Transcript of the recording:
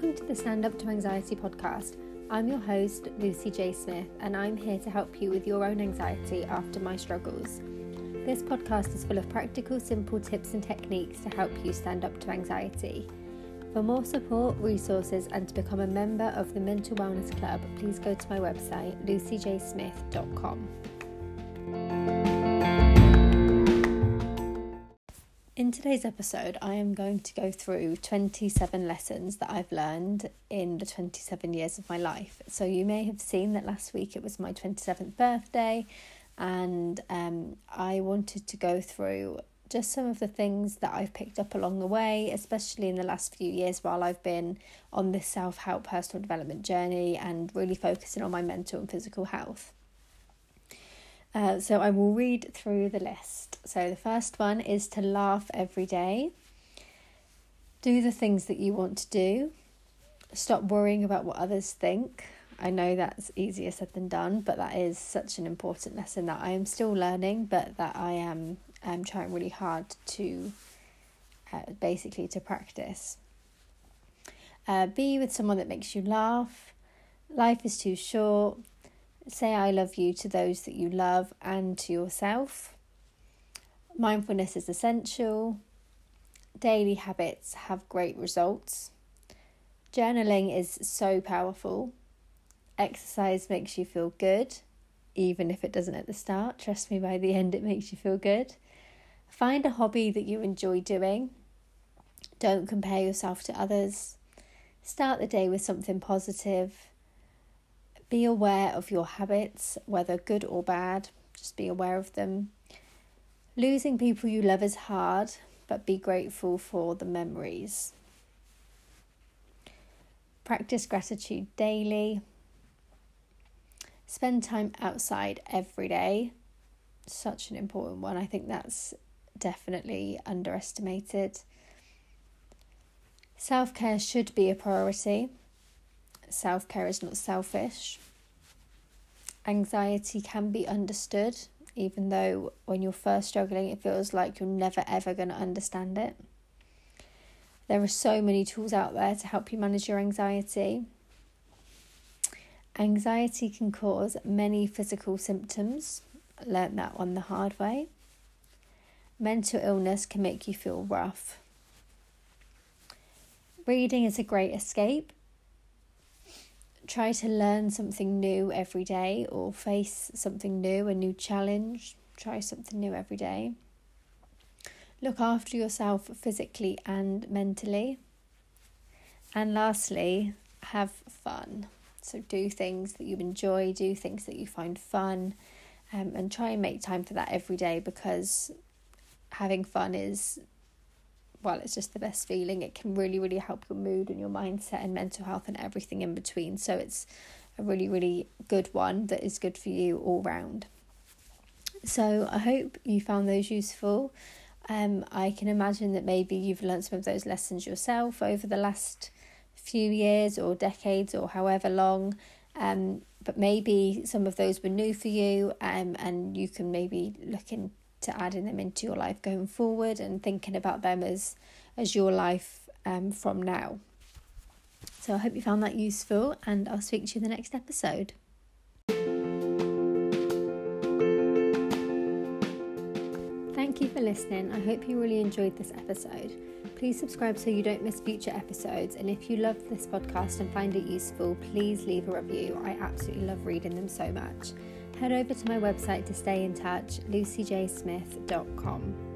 Welcome to the Stand Up to Anxiety podcast. I'm your host, Lucy J. Smith, and I'm here to help you with your own anxiety after my struggles. This podcast is full of practical, simple tips and techniques to help you stand up to anxiety. For more support, resources, and to become a member of the Mental Wellness Club, please go to my website, lucyjsmith.com. In today's episode, I am going to go through 27 lessons that I've learned in the 27 years of my life. So, you may have seen that last week it was my 27th birthday, and um, I wanted to go through just some of the things that I've picked up along the way, especially in the last few years while I've been on this self help personal development journey and really focusing on my mental and physical health. Uh, so I will read through the list. So the first one is to laugh every day. Do the things that you want to do. Stop worrying about what others think. I know that's easier said than done, but that is such an important lesson that I am still learning, but that I am um, trying really hard to uh, basically to practice. Uh, be with someone that makes you laugh. Life is too short. Say I love you to those that you love and to yourself. Mindfulness is essential. Daily habits have great results. Journaling is so powerful. Exercise makes you feel good, even if it doesn't at the start. Trust me, by the end, it makes you feel good. Find a hobby that you enjoy doing. Don't compare yourself to others. Start the day with something positive. Be aware of your habits, whether good or bad, just be aware of them. Losing people you love is hard, but be grateful for the memories. Practice gratitude daily. Spend time outside every day. Such an important one. I think that's definitely underestimated. Self care should be a priority self care is not selfish. Anxiety can be understood, even though when you're first struggling, it feels like you're never ever going to understand it. There are so many tools out there to help you manage your anxiety. Anxiety can cause many physical symptoms. I learned that on the hard way. Mental illness can make you feel rough. Reading is a great escape try to learn something new every day or face something new, a new challenge. Try something new every day. Look after yourself physically and mentally. And lastly, have fun. So, do things that you enjoy, do things that you find fun, um, and try and make time for that every day because having fun is well, it's just the best feeling. It can really, really help your mood and your mindset and mental health and everything in between. So it's a really, really good one that is good for you all round. So I hope you found those useful. Um, I can imagine that maybe you've learned some of those lessons yourself over the last few years or decades or however long. Um, but maybe some of those were new for you, um, and you can maybe look in to adding them into your life going forward and thinking about them as as your life um, from now. So I hope you found that useful and I'll speak to you in the next episode. Thank you for listening. I hope you really enjoyed this episode. Please subscribe so you don't miss future episodes. And if you love this podcast and find it useful, please leave a review. I absolutely love reading them so much head over to my website to stay in touch, lucyjsmith.com.